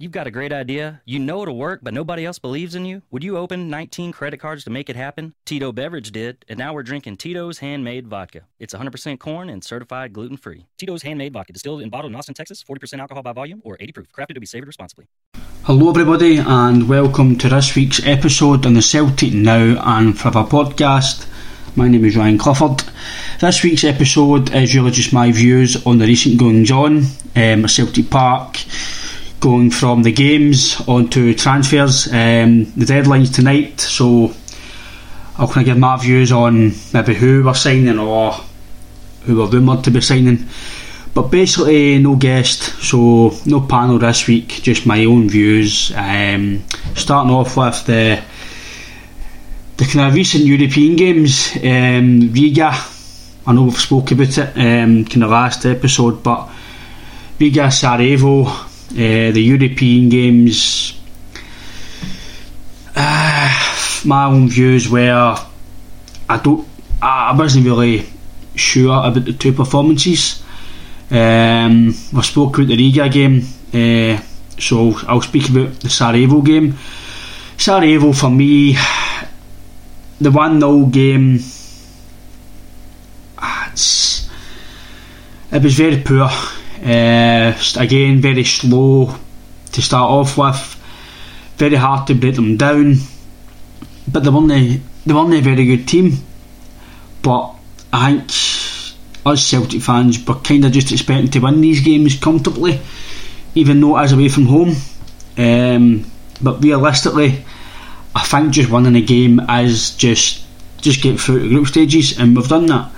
You've got a great idea. You know it'll work, but nobody else believes in you. Would you open 19 credit cards to make it happen? Tito Beveridge did, and now we're drinking Tito's Handmade Vodka. It's 100% corn and certified gluten-free. Tito's Handmade Vodka, distilled and bottled in Austin, Texas, 40% alcohol by volume or 80 proof. Crafted to be savored responsibly. Hello, everybody, and welcome to this week's episode on the Celtic Now and Forever podcast. My name is Ryan Clifford. This week's episode is really just my views on the recent goings on um, at Celtic Park, going from the games onto transfers. Um, the deadline's tonight, so I'll kind of give my views on maybe who we're signing or who we're rumoured to be signing. But basically, no guest, so no panel this week, just my own views. Um, starting off with the the kind of recent European games, um, Riga. I know we've spoke about it um, of last episode, but Riga Sarajevo, uh, the European games. Uh, my own views were I don't I wasn't really sure about the two performances. Um, we spoke about the Riga game, uh, so I'll speak about the Sarajevo game. Sarajevo for me, the 1 0 game, ah, it's, it was very poor. Uh, again, very slow to start off with, very hard to break them down. But they weren't, a, they weren't a very good team. But I think us Celtic fans were kind of just expecting to win these games comfortably, even though it is away from home. Um, but realistically, I think just winning a game is just just get through the group stages, and we've done that.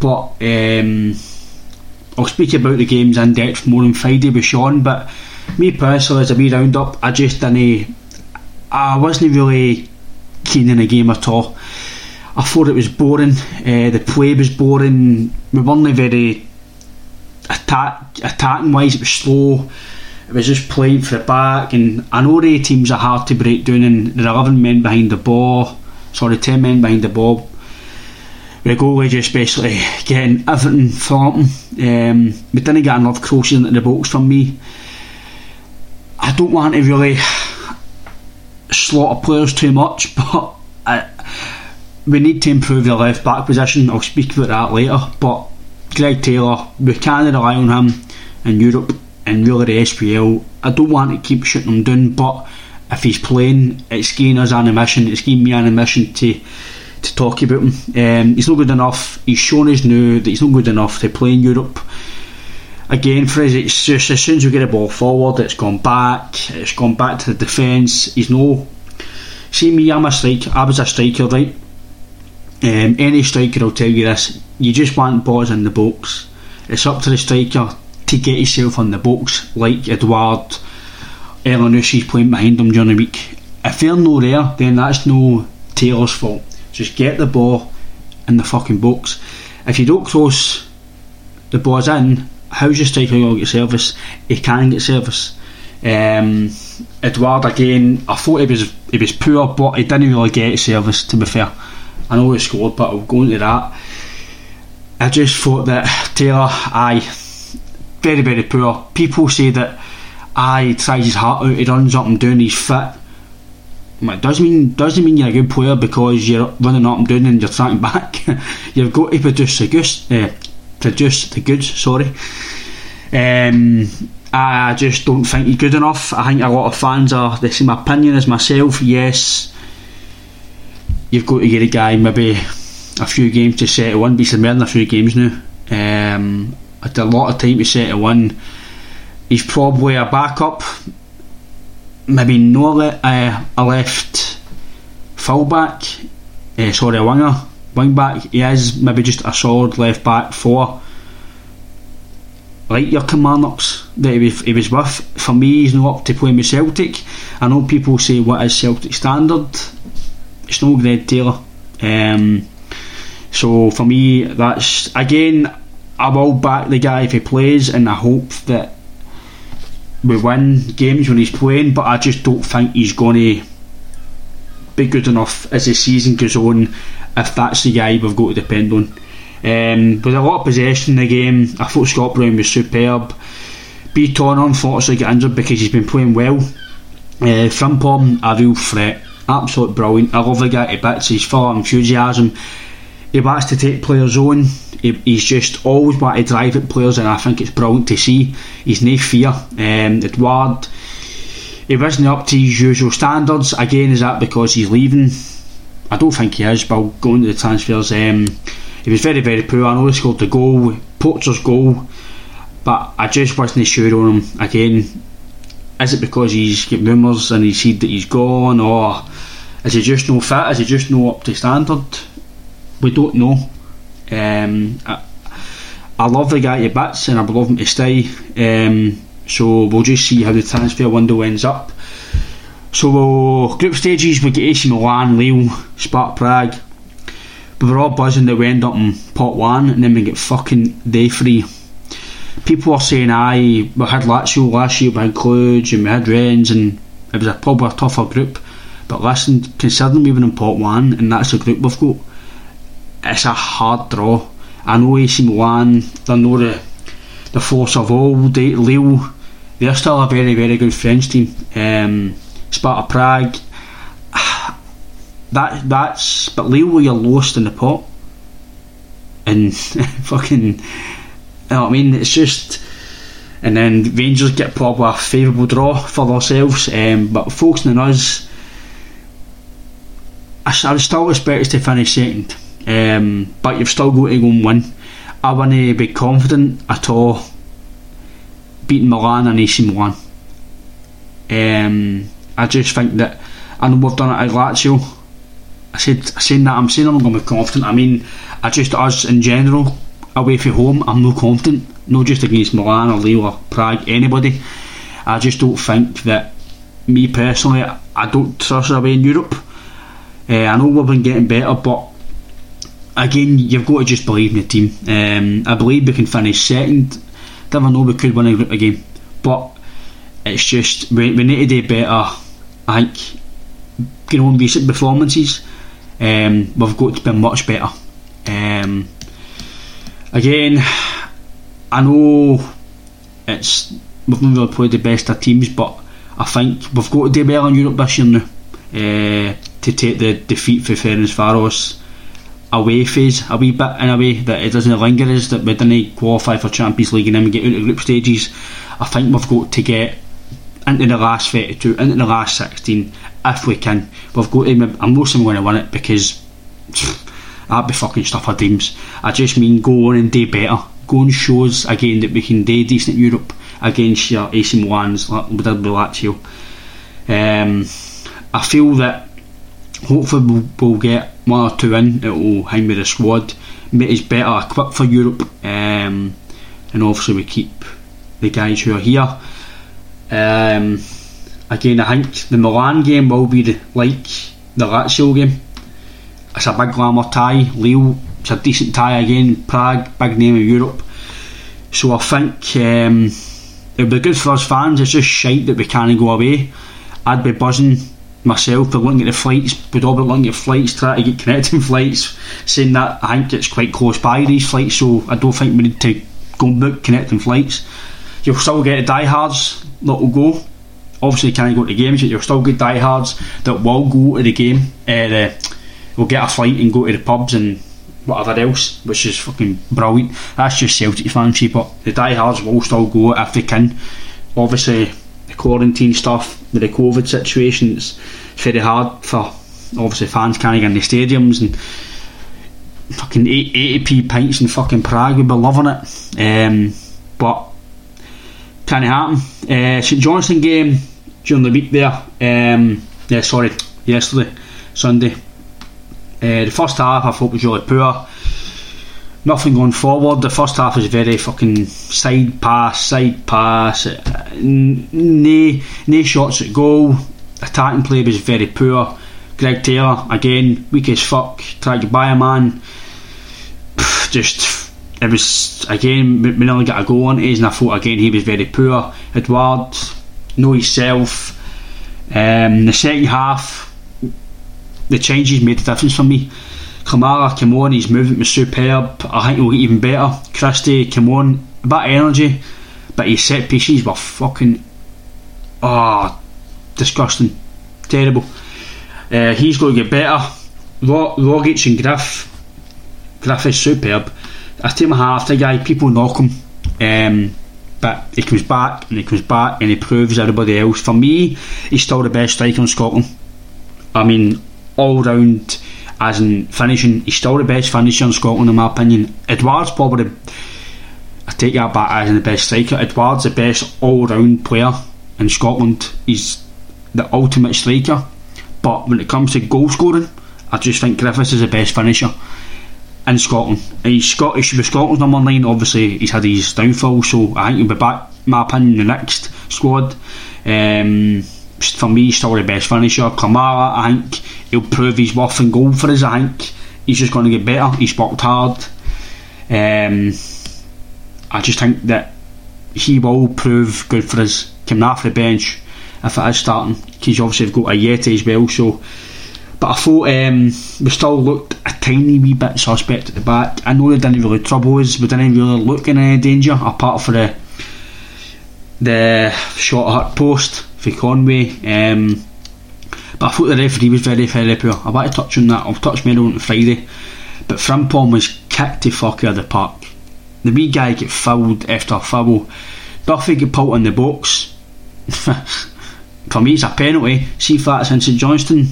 But um, I'll speak about the games in depth more on Friday with Sean. But me personally, as a wee roundup, I just didn't. I wasn't really keen in the game at all. I thought it was boring. Uh, the play was boring. We weren't very attack attacking wise. It was slow. It was just playing for the back, and I know the teams are hard to break down, and there are eleven men behind the ball. Sorry, ten men behind the ball. The goalie just basically getting everything him. Um, we didn't get enough crosses into the box from me. I don't want to really slaughter players too much, but I, we need to improve the left back position. I'll speak about that later. But Greg Taylor, we can't rely on him in Europe and really the SPL. I don't want to keep shooting him down, but if he's playing, it's giving us an emission. It's giving me an emission to to talk about him. Um, he's not good enough. He's shown us now that he's not good enough to play in Europe. Again, for it's just as soon as we get a ball forward, it's gone back. It's gone back to the defence. He's no. See me, I'm a striker. I was a striker, right? Um, any striker will tell you this: you just want balls in the box. It's up to the striker to get yourself on the box, like Edouard Elyounoussi playing behind him during the week. If they're no there, then that's no Taylor's fault. Just get the ball in the fucking box. If you don't cross the balls in, how's your striker going to get service? He can get service. Um, Edouard again, I thought he was he was poor, but he didn't really get service. To be fair, I know he scored, but I'll go into that. I just thought that Taylor, aye, very very poor. People say that he tries his heart out, he runs up and down, he's fit. It doesn't mean doesn't mean you're a good player because you're running up and down and you're tracking back. You've got to produce the goods, uh, produce the goods. Sorry. Um, I just don't think he's good enough. I think a lot of fans are the same opinion as myself. Yes, you've got to get a guy maybe a few games to settle in, but he's been a few games now. Um, a lot of time to settle in. He's probably a backup, maybe not uh, a left fullback, uh, sorry, a winger, wing back. He is maybe just a solid left back for like your Kilmarnocks that he was, he was with. For me, he's not up to playing with Celtic. I know people say what is Celtic standard. It's no Greg Taylor. Um, so for me, that's again I will back the guy if he plays, and I hope that we win games when he's playing. But I just don't think he's going to be good enough as the season goes on. If that's the guy we've got to depend on. Um, with a lot of possession in the game, I thought Scott Brown was superb. B. Turner unfortunately got injured because he's been playing well. Uh, Frimpong, a real threat, absolute brilliant. I love the guy to bits. He's full of enthusiasm. He wants to take players on he, he's just always wanted to drive at players, and I think it's brilliant to see. He's no fear. Um, Edouard, he wasn't up to his usual standards. Again, is that because he's leaving? I don't think he is, but going to the transfers, um, he was very, very poor. I know he scored the goal, Poacher's goal, but I just wasn't sure on him. Again, is it because he's got rumours and he said that he's gone, or is he just no fit? Is he just no up to standard? We don't know. Um, I, I, love the guy to bits and I would love him to stay. Um, so we'll just see how the transfer window ends up. So group stages we get AC Milan, Lille, Sparta Prague. Were all buzzing that we end up in pot one and then we get fucking day three. People are saying aye, we had Lazio last year, we had Cluj and we had Rennes and it was a, a tougher group. But listen, considering we were in pot one and that's the group we've got, it's a hard draw. I know AC Milan, they're not the, the force of old. Lille, they're still a very, very good French team. Um, Sparta Prague, that that's but Lille you're lost in the pot, and fucking, you know what I mean? It's just. And then Rangers get probably a favourable draw for themselves, um, but focusing on us, I, I would still expect us to finish second. Um, but you've still got to go and win. I wouldn't be confident at all beating Milan and AC Milan. Um, I just think that I know we've done it at Lazio. I said saying that I'm saying I'm going to be confident. I mean, I just us in general away from home. I'm no confident. Not just against Milan or Lille or Prague. Anybody. I just don't think that me personally. I don't trust our way in Europe. Uh, I know we've been getting better, but again, you've got to just believe in the team. Um, I believe we can finish second. Never know we could win a again, but it's just we, we need to do better. I think, you know, recent performances, um, we've got to be much better. Um, again, I know it's we've not really played the best of teams, but I think we've got to do better in Europe this year now uh, to take the defeat for Ferencvaros away phase a wee bit in a way that it doesn't linger is that we didn't qualify for Champions League and then we get of group stages. I think we've got to get into the last 32, into the last 16 if we can. We've got to, I'm we're going to win it because that'd be fucking stuff of dreams. I just mean go on and do better. Go and show us again that we can do decent Europe against your AC Milans, with Lazio. Um, I feel that hopefully we'll, we'll, get one or two in. It will hang with the squad, make us better equipped for Europe, um, and obviously we keep the guys who are here. Um, again, I think the Milan game will be the, like the Lazio game. It's a big glamour tie. Lille, it's a decent tie again. Prague, big name in Europe. So I think um, it'll be good for us fans. It's just shite that we can't go away. I'd be buzzing myself, but looking at the flights, be looking at flights, trying to get connecting flights, saying that I think it's quite close by these flights, so I don't think we need to go and book connecting flights. You'll still get diehards that will go. Obviously, you can't go to games, but you'll still get diehards that will go to the game. Uh, will get a flight and go to the pubs and whatever else, which is fucking brilliant. That's just Celtic fans, but the diehards will still go if they can. Obviously, the quarantine stuff, the COVID situation, it's, very hard for obviously fans can't get in the stadiums and fucking 80p pints in fucking Prague, we'd be loving it. Um, but can't happen. Uh, St Johnstone game during the week there. Um, yeah, sorry, yesterday, Sunday. Uh, the first half I thought was really poor. Nothing going forward. The first half was very fucking side pass, side pass. Uh, no, no shots at goal. Attacking play was very poor. Greg Taylor again weak as fuck. Tried to buy a man. Just it was again we nearly got a goal on it, and I thought again he was very poor. Edouard, know himself. Um, the second half, the changes made a difference for me. Kamara came on, his movement was superb. I think he'll get even better. Christie came on, a bit of energy, but his set pieces were fucking ah oh, disgusting, terrible. Uh, he's going to get better. Rogic and Griff. Griff is superb. I take my half the guy. People knock him, um, but he comes back and he comes back and he proves everybody else. For me, he's still the best striker in Scotland. I mean, all round, as in finishing, he's still the best finisher in Scotland, in my opinion. Edouard's probably, I take that back as the best striker. Edouard's the best all round player in Scotland. He's the ultimate striker. But when it comes to goal scoring, I just think Griffiths is the best finisher in Scotland. And he's Scottish, he was Scotland's number nine. Obviously, he's had his downfall, so I think he'll be back. My opinion, the next squad. Um, for me, he's still the best finisher. Kamara, I think he'll prove his worth and goal for us. I think he's just going to get better. He's worked hard. Um, I just think that he will prove good for us coming off the bench if it is starting because obviously they've got Ajeti as well so but I thought um, we still looked a tiny wee bit suspect at the back I know they didn't really trouble us we didn't really look in any danger apart from the the shot at post for Conway um, but I thought the referee was very very poor I want to touch on that I'll touch more on Friday but Frimpong was kicked the fuck out of the park the wee guy get fouled after a foul Duffy get pulled in the box for me it's a penalty. See if that's in St Johnstone.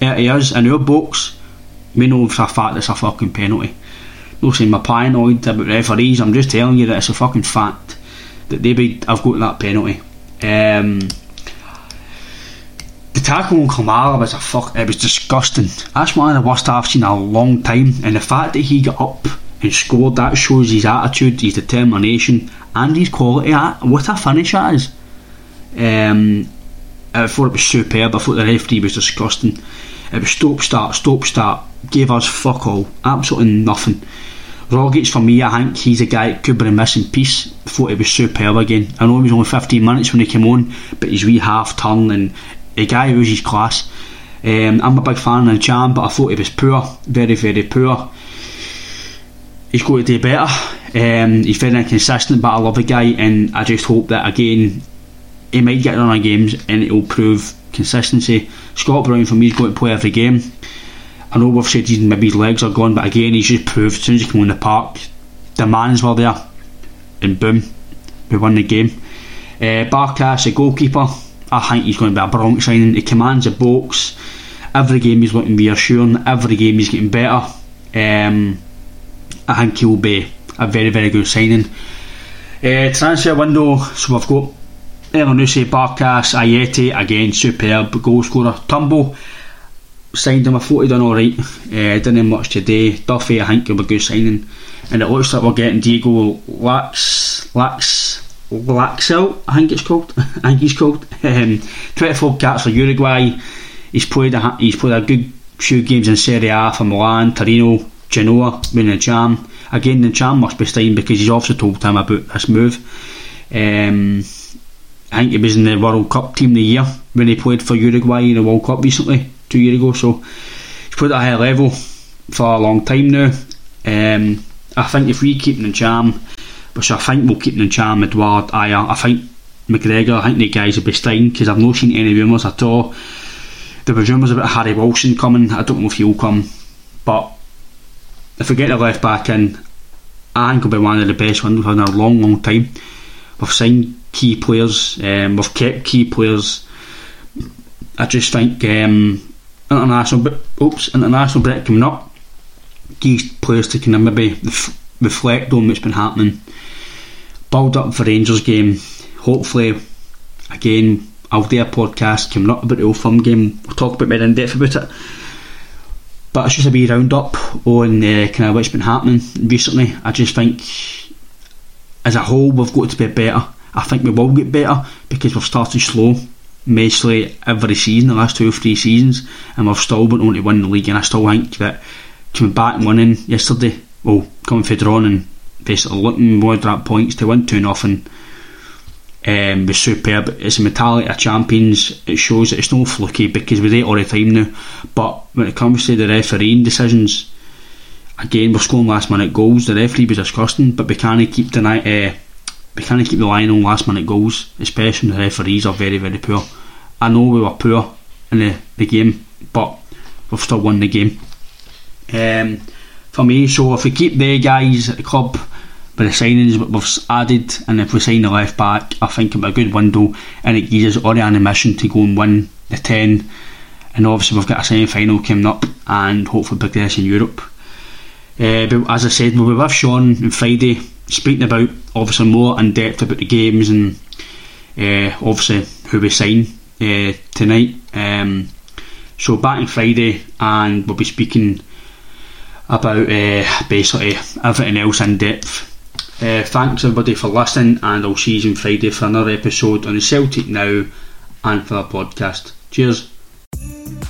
It is in our box. We know for a fact it's a fucking penalty. No saying my paranoid about referees. I'm just telling you that it's a fucking fact they be. I've got that penalty. Um, the tackle on Kamara was a fuck. It was disgusting. That's one of the worst I've seen in a long time. And the fact that he got up and scored that shows his attitude, his determination, and his quality. What a finish that is. Um, I thought it was superb. I thought the referee was disgusting. It was stop start, stop start. Gave us fuck all. Absolutely nothing. Rogic for me, I think he's a guy that could be a missing piece. Thought he was superb again. I know he was only 15 minutes when he came on, but his wee half turn and a guy who's his class. Um, I'm a big fan of Ntcham, but I thought he was poor, very, very poor. He's got to do better. Um, he's very inconsistent, but I love the guy, and I just hope that again he might get on our games and it will prove consistency. Scott Brown for me is going to play every game. I know we've said he's, maybe his legs are gone, but again he's just proved as soon as he came on the park, the man's were there, and boom, we won the game. Uh, Barkas, a goalkeeper, I think he's going to be a bronc signing. He commands the box. Every game he's looking reassuring. Every game he's getting better. Um, I think he'll be a very very good signing. Uh, transfer window, so we've got Elyounoussi, Barkas, Ajeti, again superb goal scorer. Turnbull signed him, I thought he done alright. Uh, didn't much today. Duffy, I think he'll be good signing. And it looks like we're getting Diego Lax, Lax, Laxel, I think it's called. I think he's called. Um, 24 caps for Uruguay. He's played a, he's played a good few games in Serie A for Milan, Torino, Genoa, winning the jam. Again, the jam must be signed because he's also told him about this move. Um, I think he was in the World Cup team of the year when he played for Uruguay in the World Cup recently, two years ago. So he's played at a high level for a long time now. Um, I think if we keep the charm, which I think we'll keep the charm, Edouard, Ajer, I think McGregor, I think the guys will be staying because I've not seen any rumours at all. There was rumours about Harry Wilson coming. I don't know if he'll come. But if we get the left back in, I think it'll be one of the best windows in a long, long time. We've signed key players, um, we've kept key players. I just think um, international, oops, international break coming up. These players to kind of maybe reflect on what's been happening, build up for Rangers game. Hopefully, again, I'll do a podcast coming up about the Old Firm game. We'll talk a bit more in depth about it. But it's just a wee roundup on uh, kind of what's been happening recently. I just think, as a whole, we've got to be better. I think we will get better because we've started slow, mostly every season, the last two or three seasons, and we've still been on to win the league. And I still think that coming back and winning yesterday, well, coming for drawing and basically looking more at points to win 2 nothing um, was superb. It's a mentality of champions. It shows that it's no fluky because we do it all the time now. But when it comes to the refereeing decisions, again we're scoring last minute goals. The referee was disgusting, but we can't keep denying. Uh, we can't keep relying on last minute goals, especially when the referees are very very poor. I know we were poor in the, the game, but we've still won the game. Um, for me, so if we keep the guys at the club but the signings we've added, and if we sign the left back, I think it'll be a good window, and it gives us already on a mission to go and win the 10. And obviously, we've got a semi final coming up, and hopefully progress in Europe. Uh, but as I said, we'll be with Sean on Friday, speaking about obviously more in depth about the games and uh, obviously who we sign uh, tonight. Um, so back on Friday, and we'll be speaking about uh, basically everything else in depth. Thanks everybody for listening, and I'll see you on Friday for another episode on the Celtic Now and Forever podcast. Cheers.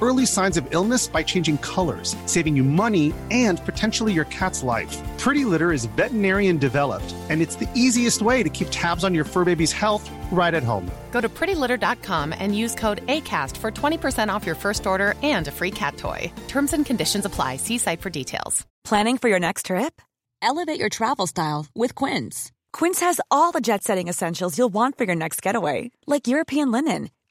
early signs of illness by changing colors, saving you money and potentially your cat's life. Pretty Litter is veterinarian developed, and it's the easiest way to keep tabs on your fur baby's health right at home. Go to prettylitter.com and use code ACAST for 20% off your first order and a free cat toy. Terms and conditions apply. See site for details. Planning for your next trip? Elevate your travel style with Quince. Quince has all the jet setting essentials you'll want for your next getaway, like European linen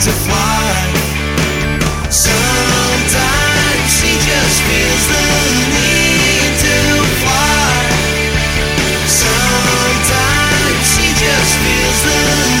to fly. Sometimes she just feels the need to fly. Sometimes she just feels the